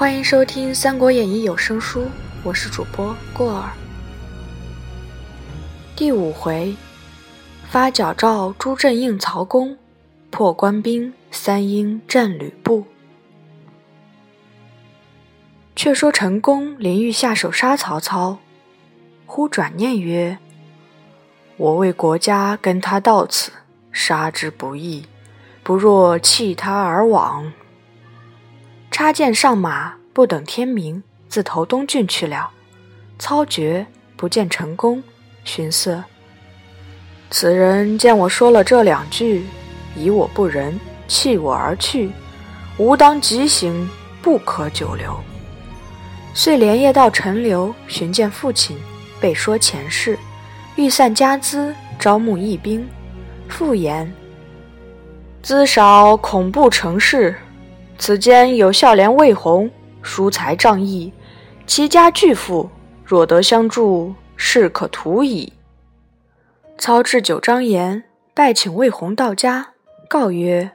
欢迎收听《三国演义》有声书，我是主播过儿。第五回，发矫诏朱振应曹公，破官兵三英战吕布。却说陈宫临欲下手杀曹操，忽转念曰：“我为国家跟他到此，杀之不义，不若弃他而往。”插剑上马，不等天明，自投东郡去了。操觉不见陈宫，寻思：此人见我说了这两句，以我不仁，弃我而去，吾当急行，不可久留。遂连夜到陈留寻见父亲，备说前事，欲散家资，招募义兵。复言：资少恐不成事。此间有孝廉魏宏，疏财仗义，其家巨富，若得相助，事可图矣。操置酒张言，拜请魏宏到家，告曰：“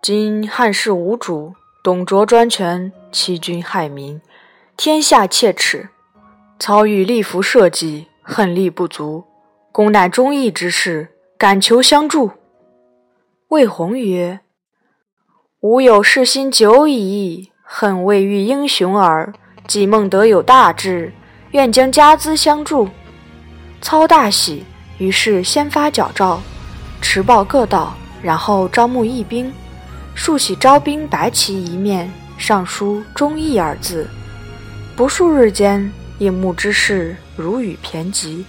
今汉室无主，董卓专权，欺君害民，天下切齿。操欲立服社稷，恨力不足，公乃忠义之士，敢求相助。”魏宏曰。吾有事心久矣，恨未遇英雄耳。既孟德有大志，愿将家资相助。操大喜，于是先发矫诏，持报各道，然后招募义兵。竖起招兵白旗一面，上书“忠义”二字。不数日间，应募之士如雨骈集。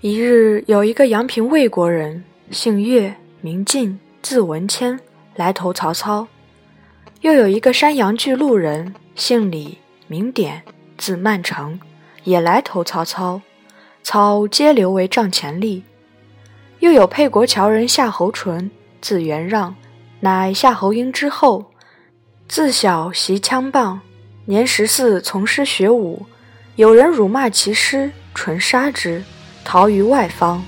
一日，有一个阳平魏国人，姓岳，名进，字文谦。来投曹操，又有一个山阳巨鹿人，姓李，名典，字曼成，也来投曹操。操皆留为帐前吏。又有沛国谯人夏侯淳，字元让，乃夏侯婴之后。自小习枪棒，年十四从师学武。有人辱骂其师，淳杀之，逃于外方。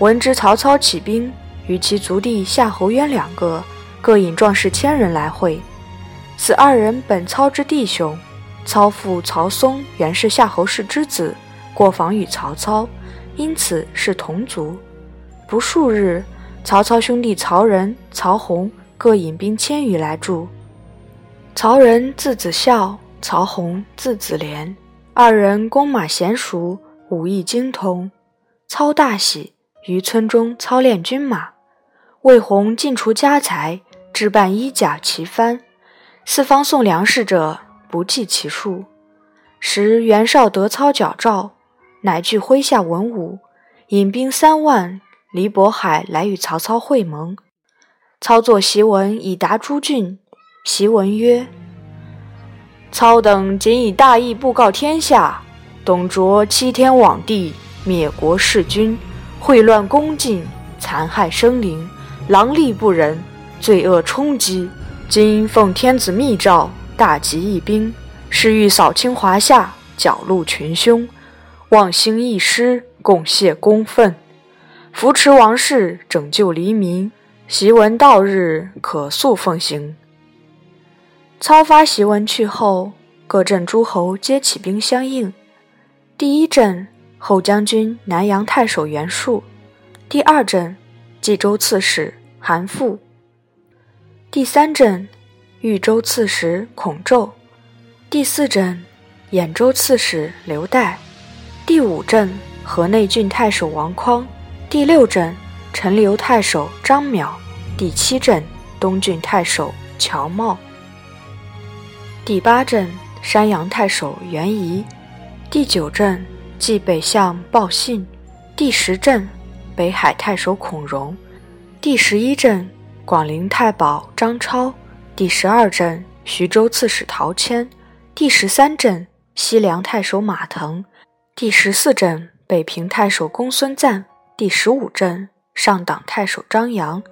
闻知曹操起兵，与其族弟夏侯渊两个。各引壮士千人来会，此二人本操之弟兄。操父曹嵩原是夏侯氏之子，过访与曹操，因此是同族。不数日，曹操兄弟曹仁、曹洪各引兵千余来助。曹仁字子孝，曹洪字子廉，二人弓马娴熟，武艺精通。操大喜，于村中操练军马。魏宏尽除家财。置办衣甲旗幡，四方送粮食者不计其数。时袁绍得操矫诏，乃聚麾下文武，引兵三万，离渤海来与曹操会盟。操作檄文以达诸郡。檄文曰：“操等仅以大义布告天下，董卓欺天罔地，灭国弑君，秽乱宫禁，残害生灵，狼戾不仁。”罪恶冲击，今奉天子密诏，大集义兵，是欲扫清华夏，剿戮群凶，望兴义师，共谢公愤，扶持王室，拯救黎民。檄文到日，可速奉行。操发檄文去后，各镇诸侯皆起兵相应。第一阵，后将军南阳太守袁术；第二阵，冀州刺史韩馥。第三镇，豫州刺史孔宙；第四镇，兖州刺史刘岱；第五镇，河内郡太守王匡；第六镇，陈留太守张邈；第七镇，东郡太守乔瑁；第八镇，山阳太守袁仪；第九镇，冀北相鲍信；第十镇，北海太守孔融；第十一镇。广陵太保张超，第十二镇徐州刺史陶谦，第十三镇西凉太守马腾，第十四镇北平太守公孙瓒，第十五镇上党太守张扬，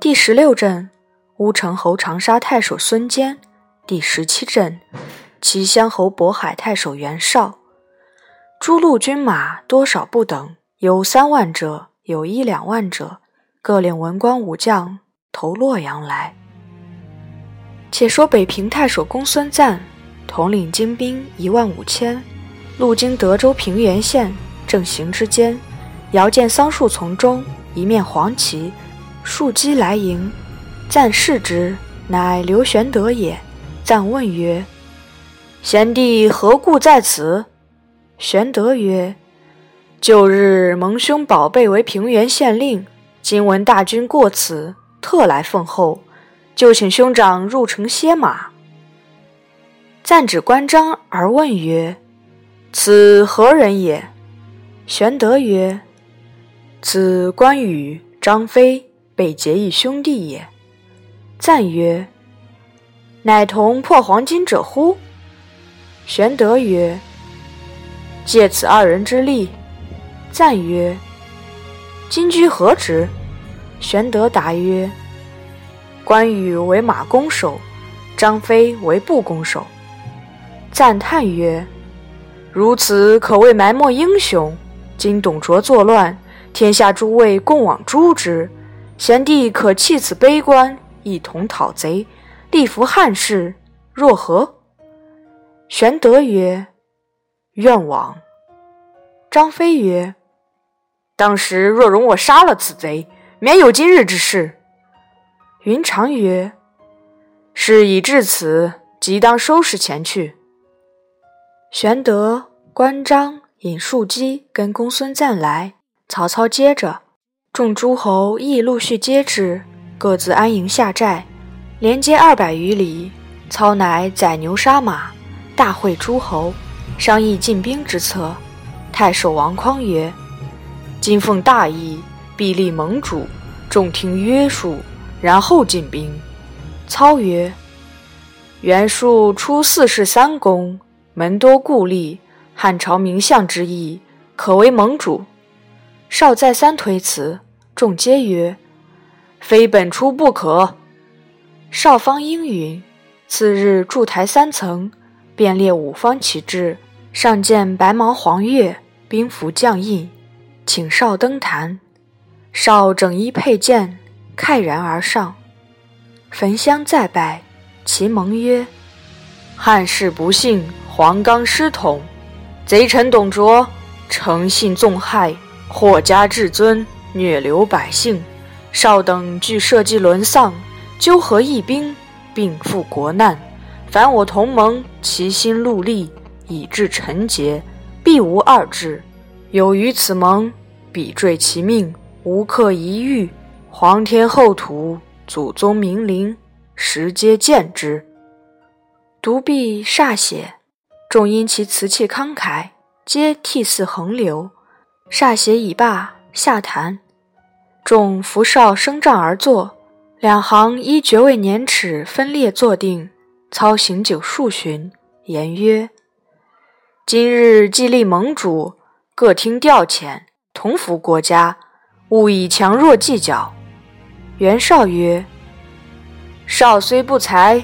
第十六镇乌程侯长沙太守孙坚，第十七镇齐襄侯渤海太守袁绍。诸路军马多少不等，有三万者，有一两万者，各领文官武将。投洛阳来。且说北平太守公孙瓒统领精兵一万五千，路经德州平原县，正行之间，遥见桑树丛中一面黄旗，树击来迎。赞视之，乃刘玄德也。赞问曰：“贤弟何故在此？”玄德曰：“旧日蒙兄宝贝为平原县令，今闻大军过此，特来奉候，就请兄长入城歇马。”赞指关张而问曰：“此何人也？”玄德曰：“此关羽、张飞被结义兄弟也。”赞曰：“乃同破黄巾者乎？”玄德曰：“借此二人之力。”赞曰：“今居何职？”玄德答曰：“关羽为马弓手，张飞为步弓手。”赞叹曰：“如此可谓埋没英雄。今董卓作乱，天下诸位共往诛之。贤弟可弃此悲观。”一同讨贼，立扶汉室，若何？玄德曰：“愿往。”张飞曰：“当时若容我杀了此贼，免有今日之事。”云长曰：“事已至此，即当收拾前去。”玄德、关张引数骑跟公孙瓒来，曹操接着，众诸侯亦陆续接之。各自安营下寨，连接二百余里。操乃宰牛杀马，大会诸侯，商议进兵之策。太守王匡曰：“今奉大义，必立盟主，众听约束，然后进兵。”操曰：“袁术出四世三公，门多故吏，汉朝名相之意，可为盟主。”少再三推辞，众皆曰。非本初不可。少方应允。次日筑台三层，便列五方旗帜，上见白毛黄月，兵符将印，请少登坛。少整衣佩剑，慨然而上，焚香再拜，其盟曰：“汉室不幸，黄冈失统，贼臣董卓诚信纵害，祸家至尊，虐流百姓。”少等俱社稷沦丧，纠合义兵，并赴国难。凡我同盟，齐心戮力，以至臣节，必无二志。有于此盟，必坠其命，无克一遇。皇天厚土，祖宗明灵，时皆见之。独臂歃血，众因其辞气慷慨，皆涕泗横流。歃血已罢，下坛。众扶少升帐而坐，两行依爵位年齿分列坐定。操行酒数巡，言曰：“今日既立盟主，各听调遣，同服国家，勿以强弱计较。”袁绍曰：“少虽不才，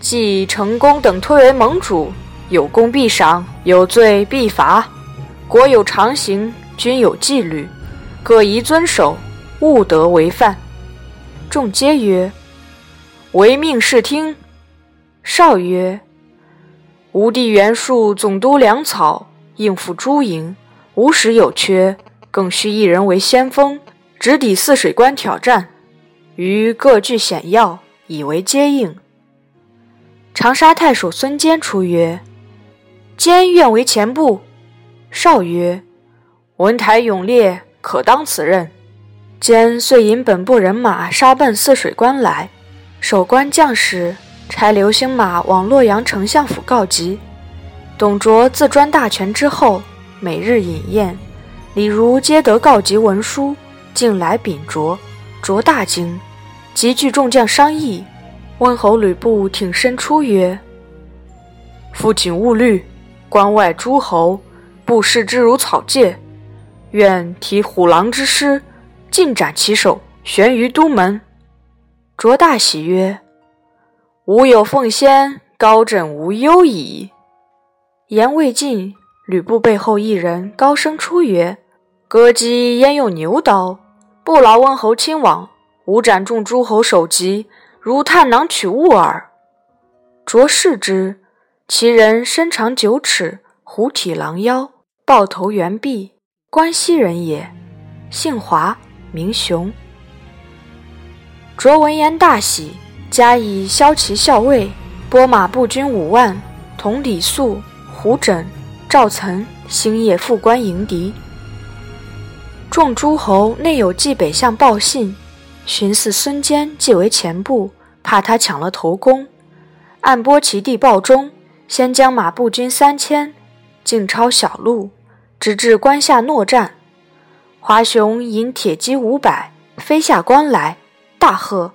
既成功等推为盟主，有功必赏，有罪必罚。国有常刑，君有纪律，各宜遵守。”勿得违犯。众皆曰：“唯命是听。”少曰：“吾弟袁术总督粮草，应付诸营，无时有缺，更需一人为先锋，直抵泗水关挑战。于各据险要，以为接应。”长沙太守孙坚出曰：“坚愿为前部。”少曰：“文台勇烈，可当此任。”坚遂引本部人马杀奔泗水关来，守关将士差流星马往洛阳丞相府告急。董卓自专大权之后，每日饮宴，李儒皆得告急文书，进来禀卓。卓大惊，即聚众将商议。温侯吕布挺身出曰：“父亲勿虑，关外诸侯不视之如草芥，愿提虎狼之师。”尽斩其首，悬于都门。卓大喜曰：“吾有奉先，高枕无忧矣。”言未尽，吕布背后一人高声出曰：“割鸡焉用牛刀？不劳温侯亲往，吾斩众诸侯首级，如探囊取物耳。”卓视之，其人身长九尺，虎体狼腰，豹头猿臂，关西人也，姓华，名雄。卓闻言大喜，加以骁骑校尉，拨马步军五万，同李肃、胡轸、赵岑星夜赴关迎敌。众诸侯内有冀北相报信，寻思孙坚既为前部，怕他抢了头功，暗拨其弟鲍忠，先将马步军三千，径抄小路，直至关下搦战。华雄引铁骑五百，飞下关来，大喝：“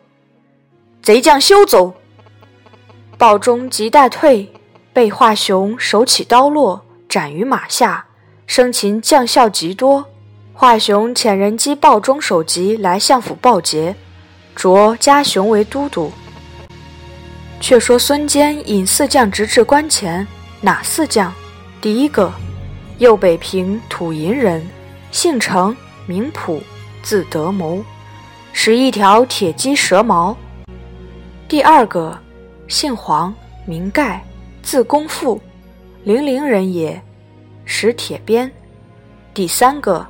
贼将休走！”鲍忠急待退，被华雄手起刀落，斩于马下，生擒将校极多。华雄遣人击鲍中首级来相府报捷，擢加雄为都督。却说孙坚引四将直至关前，哪四将？第一个，右北平土银人，姓程，名普，字德谋，使一条铁鸡蛇矛。第二个，姓黄，名盖，字公父，零陵人也，使铁鞭。第三个。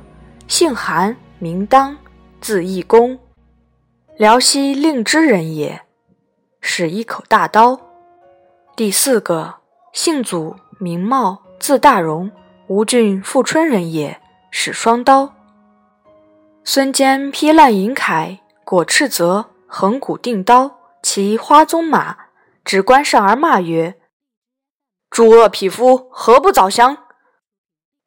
姓韩，名当，字义公，辽西令枝人也，使一口大刀。第四个，姓祖，名茂，字大荣，吴郡富春人也，使双刀。孙坚披烂银铠，裹赤泽，横骨定刀，骑花鬃马，指关上而骂曰：“诸恶匹夫，何不早降？”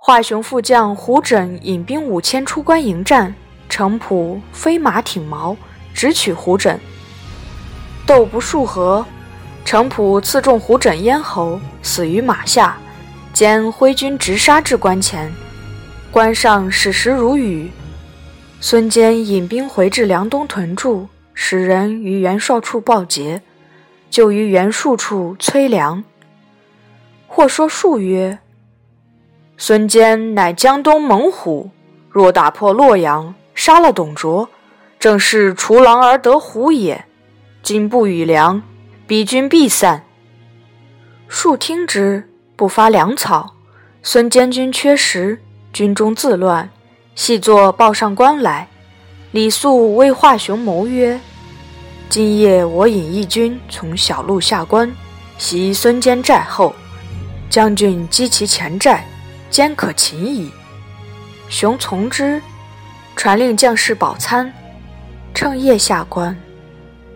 华雄副将胡轸引兵五千出关迎战，程普飞马挺矛，直取胡轸。斗不数合，程普刺中胡轸咽喉，死于马下。兼挥军直杀至关前，关上矢石如雨。孙坚引兵回至梁东屯驻，使人于袁绍处报捷，就于袁术处催粮。或说术曰。孙坚乃江东猛虎，若打破洛阳，杀了董卓，正是除狼而得虎也。今不与粮，彼军必散。庶听之，不发粮草。孙坚军缺食，军中自乱，细作报上官来。李肃为华雄谋曰：“今夜我引一军从小路下关，袭孙坚寨后，将军击其前寨。”坚可擒矣。雄从之，传令将士饱餐，趁夜下关。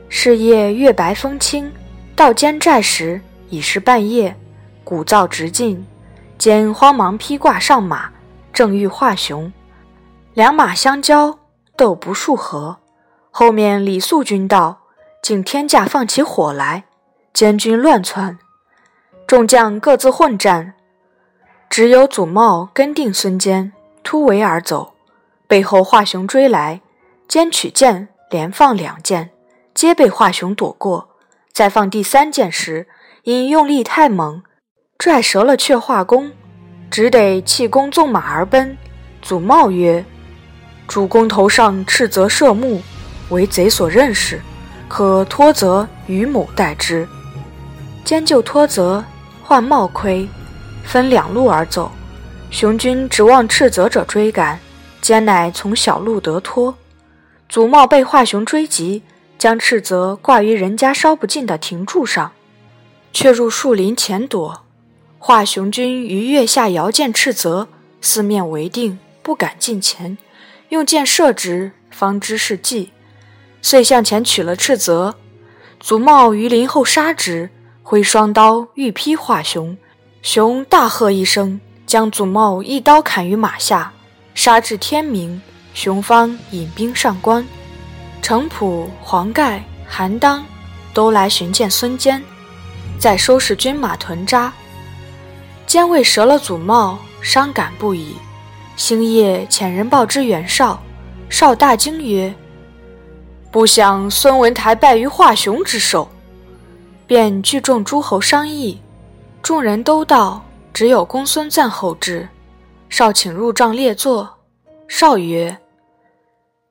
是夜月白风清，到监寨时已是半夜，鼓噪直进。兼慌忙披挂上马，正欲华雄，两马相交，斗不数合。后面李肃军到，竟天驾放起火来，监军乱窜，众将各自混战。只有祖茂跟定孙坚，突围而走，背后华雄追来，坚取剑连放两箭，皆被华雄躲过。再放第三箭时，因用力太猛，拽折了却华弓，只得弃弓纵马而奔。祖茂曰：“主公头上赤泽射目，为贼所认识，可托泽于某代之。”坚就托泽，换帽盔。分两路而走，雄军指望斥责者追赶，艰乃从小路得脱。祖茂被华雄追及，将斥责挂于人家烧不尽的亭柱上，却入树林前躲。华雄军于月下遥见斥责，四面围定，不敢近前，用箭射之，方知是计，遂向前取了斥责。祖茂于林后杀之，挥双刀欲劈华雄。熊大喝一声，将祖茂一刀砍于马下，杀至天明。熊方引兵上关，程普、黄盖、韩当都来寻见孙坚，在收拾军马屯扎。坚为折了祖茂，伤感不已。星夜遣人报之袁绍，绍大惊曰：“不想孙文台败于华雄之手。”便聚众诸侯商议。众人都到，只有公孙瓒后至。少请入帐列坐。少曰：“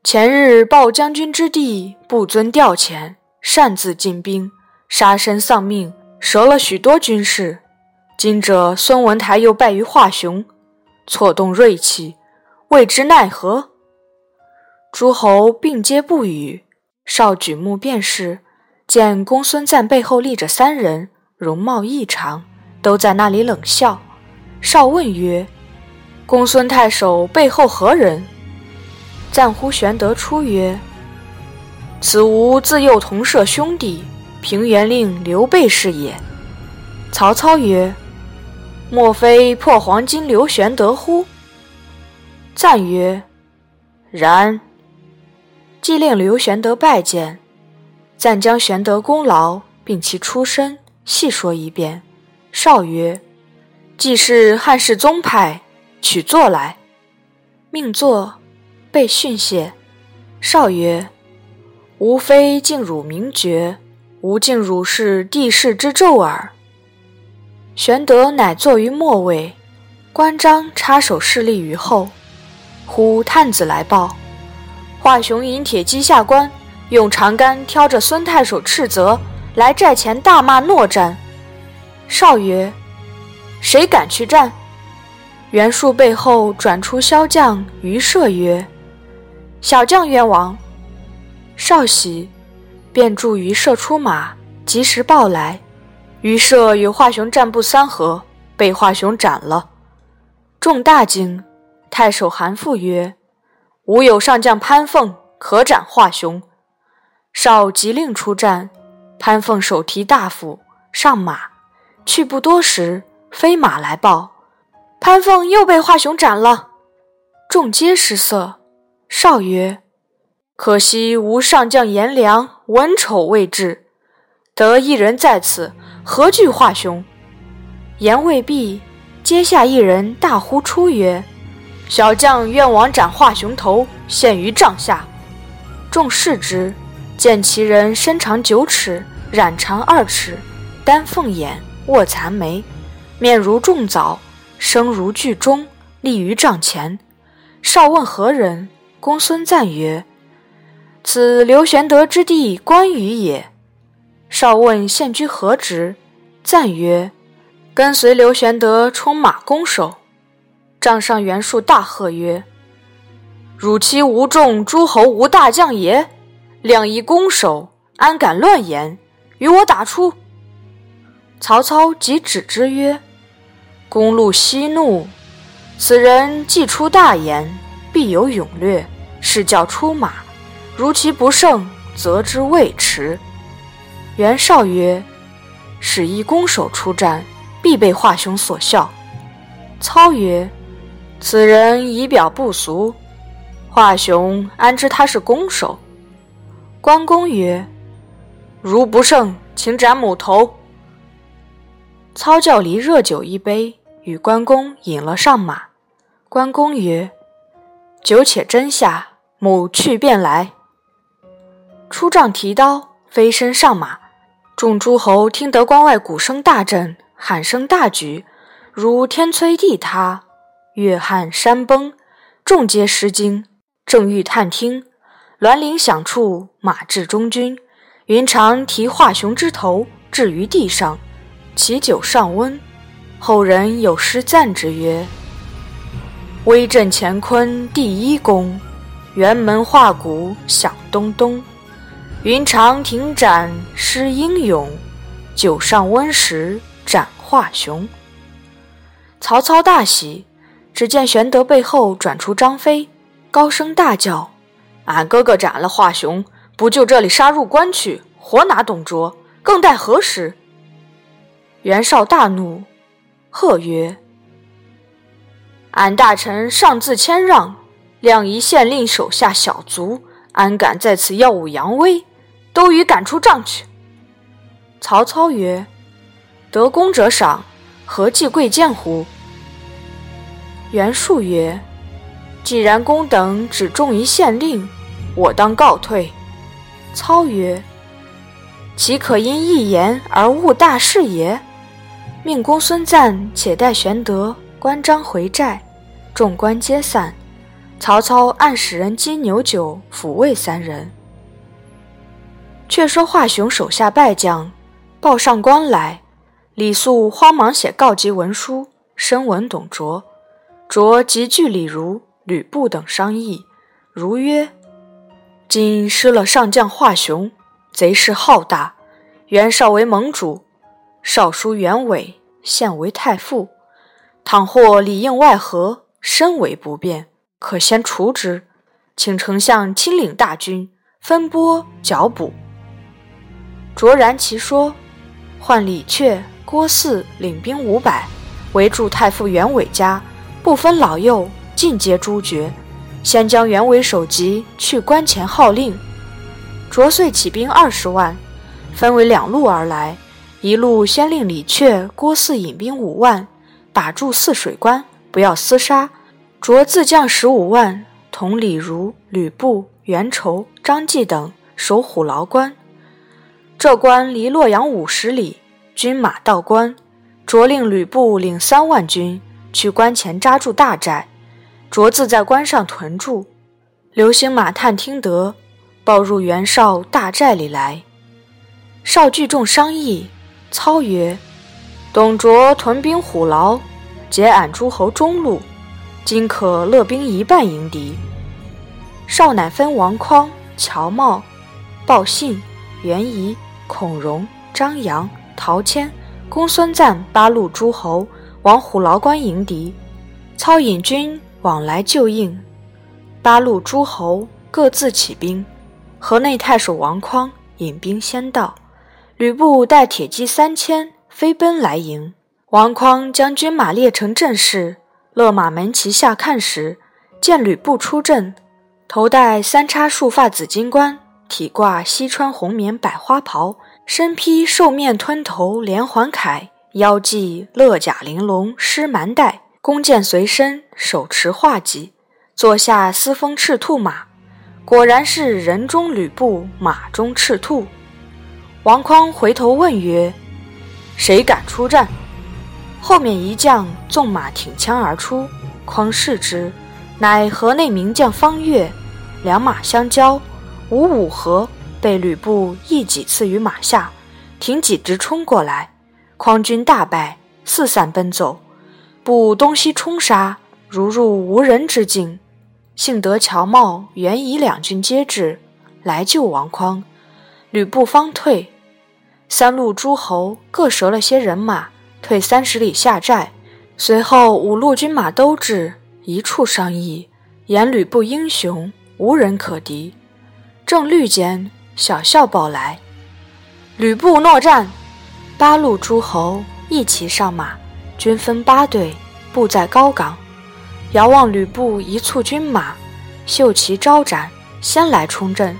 前日报将军之弟不遵调遣，擅自进兵，杀身丧命，折了许多军士。今者孙文台又败于华雄，错动锐气，未知奈何。诸侯并皆不语。少举目便是，见公孙瓒背后立着三人，容貌异常，都在那里冷笑。少问曰：“公孙太守背后何人？”赞呼玄德出曰：“此吾自幼同舍兄弟，平原令刘备是也。”曹操曰：“莫非破黄金刘玄德乎？”赞曰：“然。”既令刘玄德拜见，暂将玄德功劳并其出身细说一遍。少曰：“既是汉室宗派，取坐来。”命坐，被训谢。少曰：“吾非敬汝名爵，吾敬汝是帝室之胄耳。”玄德乃坐于末位，关张插手侍立于后。忽探子来报。华雄引铁骑下关，用长杆挑着孙太守斥责，来寨前大骂懦战。少曰：“谁敢去战？”袁术背后转出骁将于射曰：“小将冤枉。”少喜，便助于射出马，及时报来。于射与华雄战不三合，被华雄斩了。众大惊。太守韩馥曰。吾有上将潘凤，可斩华雄。少急令出战，潘凤手提大斧上马，去不多时，飞马来报，潘凤又被华雄斩了。众皆失色。少曰：“可惜吾上将颜良文丑未至，得一人在此，何惧华雄？”言未毕，阶下一人大呼出曰。小将愿往斩华雄头，献于帐下。众视之，见其人身长九尺，髯长二尺，丹凤眼，卧蚕眉，面如重枣，声如巨钟，立于帐前。少问何人，公孙瓒曰：“此刘玄德之弟关羽也。”少问现居何职，赞曰：“跟随刘玄德充马弓手。”帐上袁术大喝曰：“汝欺无众诸侯无大将也！量一弓手，安敢乱言？与我打出！”曹操即止之曰：“公路息怒，此人既出大言，必有勇略，是叫出马。如其不胜，则之未迟。”袁绍曰：“使一攻守出战，必被华雄所笑。”操曰：此人仪表不俗，华雄安知他是弓手？关公曰：“如不胜，请斩母头。”操教离热酒一杯，与关公饮了上马。关公曰：“酒且斟下，母去便来。”出帐提刀，飞身上马。众诸侯听得关外鼓声大震，喊声大举，如天摧地塌。月撼山崩，众皆失惊，正欲探听，銮铃响处，马至中军。云长提华雄之头置于地上，其酒尚温。后人有诗赞之曰：“威震乾坤第一功，辕门画鼓响咚咚。云长停斩诗英勇，酒尚温时斩华雄。”曹操大喜。只见玄德背后转出张飞，高声大叫：“俺哥哥斩了华雄，不就这里杀入关去，活拿董卓，更待何时？”袁绍大怒，喝曰：“俺大臣上自谦让，亮一县令手下小卒，安敢在此耀武扬威？都与赶出帐去！”曹操曰：“得功者赏，何计贵贱乎？”袁术曰：“既然公等只重一县令，我当告退。”操曰：“岂可因一言而误大事也？”命公孙瓒且带玄德、关张回寨，众官皆散。曹操暗使人金牛酒抚慰三人。却说华雄手下败将报上关来，李肃慌忙写告急文书，深闻董卓。卓即据李儒、吕布等商议。如曰：“今失了上将华雄，贼势浩大。袁绍为盟主，少叔袁伟现为太傅。倘或里应外合，身为不便，可先除之。请丞相亲领大军，分拨剿捕。”卓然其说，唤李榷、郭汜领兵五百，围住太傅袁伟家。不分老幼，尽皆诛绝。先将袁伟首级去关前号令。卓遂起兵二十万，分为两路而来。一路先令李榷、郭汜引兵五万，打住泗水关，不要厮杀。卓自将十五万，同李儒、吕布、袁稠、张济等守虎牢关。这关离洛阳五十里，军马到关。卓令吕布领三万军。去关前扎住大寨，卓自在关上屯住。流星马探听得，报入袁绍大寨里来。绍聚众商议，操曰：“董卓屯兵虎牢，截俺诸侯中路，今可勒兵一半迎敌。”绍乃分王匡、乔瑁、鲍信、袁仪、孔融、张扬、陶谦、公孙瓒八路诸侯。往虎牢关迎敌，操引军往来救应。八路诸侯各自起兵。河内太守王匡引兵先到，吕布带铁骑三千飞奔来迎。王匡将军马列成阵势，勒马门旗下看时，见吕布出阵，头戴三叉束发紫金冠，体挂西川红棉百花袍，身披兽面吞头连环铠。腰系勒甲玲珑狮蛮带，弓箭随身，手持画戟，坐下嘶风赤兔马，果然是人中吕布，马中赤兔。王匡回头问曰：“谁敢出战？”后面一将纵马挺枪而出，匡视之，乃河内名将方悦。两马相交，无五合，被吕布一戟刺于马下，挺戟直冲过来。匡军大败，四散奔走，不东西冲杀，如入无人之境。幸得乔瑁、袁仪两军接至，来救王匡，吕布方退。三路诸侯各折了些人马，退三十里下寨。随后五路军马都至，一处商议，言吕布英雄，无人可敌。正虑间，小校报来，吕布诺战。八路诸侯一齐上马，军分八队，布在高岗。遥望吕布一簇军马，绣旗招展，先来冲阵。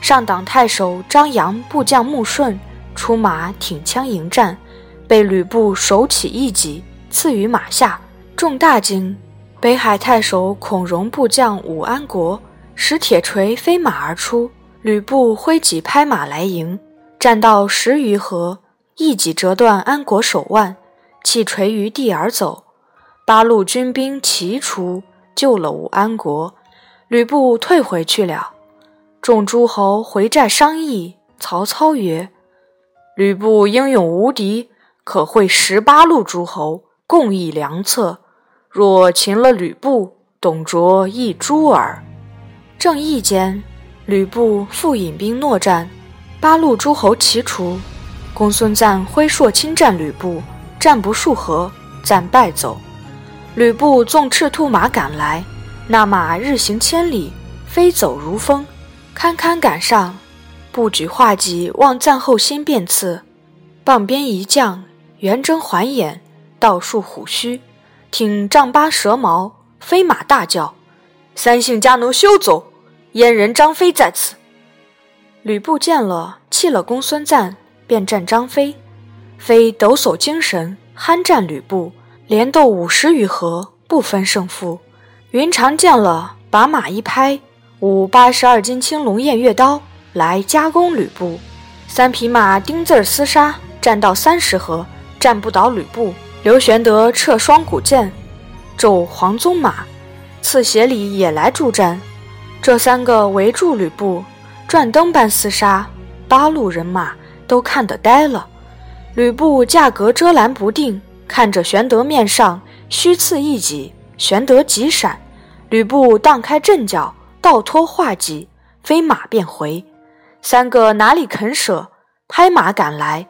上党太守张扬部将穆顺出马挺枪迎战，被吕布手起一戟刺于马下，中大惊。北海太守孔融部将武安国使铁锤飞马而出，吕布挥戟拍马来迎，战到十余合。一戟折断安国手腕，弃锤于地而走。八路军兵齐出，救了武安国。吕布退回去了。众诸侯回寨商议。曹操曰：“吕布英勇无敌，可会十八路诸侯，共议良策。若擒了吕布，董卓亦诛耳。”正议间，吕布复引兵搦战，八路诸侯齐出。公孙瓒挥槊侵占吕布，战不数合，战败走。吕布纵赤兔马赶来，那马日行千里，飞走如风，堪堪赶上。不举画戟望赞后心便刺，傍边一将圆睁环眼，倒竖虎须，挺丈八蛇矛，飞马大叫：“三姓家奴休走！阉人张飞在此！”吕布见了，弃了公孙瓒。便战张飞，飞抖擞精神，酣战吕布，连斗五十余合，不分胜负。云长见了，把马一拍，舞八十二斤青龙偃月刀来夹攻吕布。三匹马钉子厮杀，战到三十合，战不倒吕布。刘玄德掣双股剑，骤黄鬃马，刺斜里也来助战。这三个围住吕布，转灯般厮杀，八路人马。都看得呆了，吕布架格遮拦不定，看着玄德面上虚刺一戟，玄德急闪，吕布荡开阵脚，倒拖画戟，飞马便回。三个哪里肯舍，拍马赶来。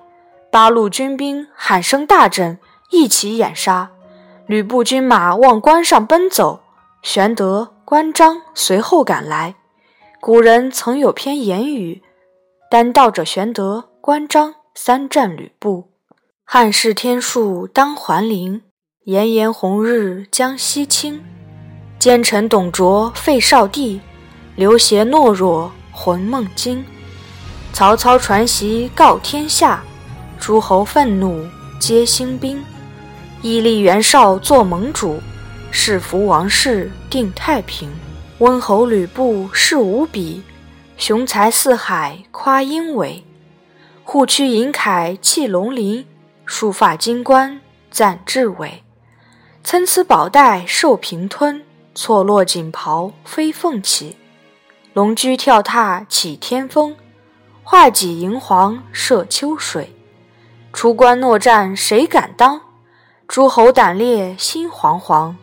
八路军兵喊声大震，一起掩杀。吕布军马往关上奔走，玄德、关张随后赶来。古人曾有篇言语，单道者玄德、关张三战吕布。汉室天数当还陵，炎炎红日将西倾。奸臣董卓废少帝，刘协懦弱魂梦惊。曹操传檄告天下，诸侯愤怒皆兴兵。屹立袁绍做盟主，誓服王室定太平。温侯吕布势无比，雄才四海夸英伟。护躯银铠气龙鳞，束发金冠赞志伟。参差宝带受平吞，错落锦袍飞凤起。龙驹跳踏起天风，画戟银黄射秋水。出关诺战谁敢当？诸侯胆裂心惶惶。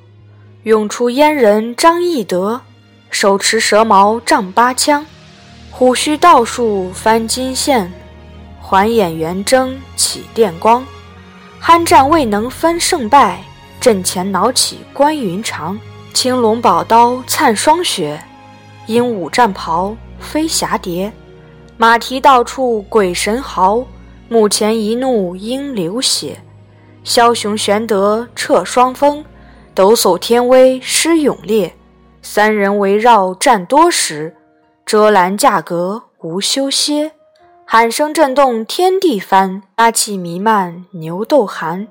涌出阉人张翼德。手持蛇矛丈八枪，虎须倒竖翻金线，环眼圆睁起电光。酣战未能分胜败，阵前恼起关云长。青龙宝刀灿霜雪，鹦鹉战袍飞霞蝶。马蹄到处鬼神嚎，目前一怒应流血。枭雄玄德掣双峰，抖擞天威施勇烈。三人围绕战多时，遮拦架阁无休歇。喊声震动天地翻，杀气弥漫牛斗寒。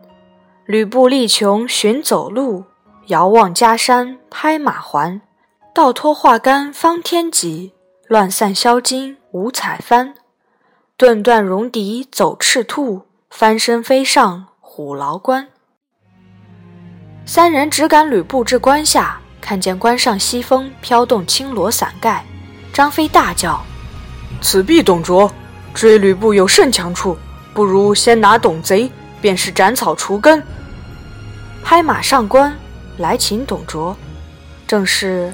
吕布力穷寻走路，遥望家山拍马还。倒脱画杆方天戟，乱散销金五彩幡。顿断戎狄走赤兔，翻身飞上虎牢关。三人只赶吕布至关下。看见关上西风飘动青罗伞盖，张飞大叫：“此必董卓！追吕布有甚强处？不如先拿董贼，便是斩草除根。”拍马上关，来擒董卓。正是：“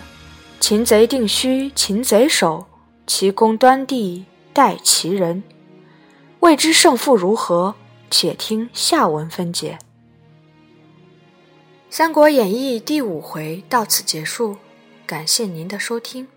擒贼定须擒贼手，其功端地待其人。”未知胜负如何？且听下文分解。《三国演义》第五回到此结束，感谢您的收听。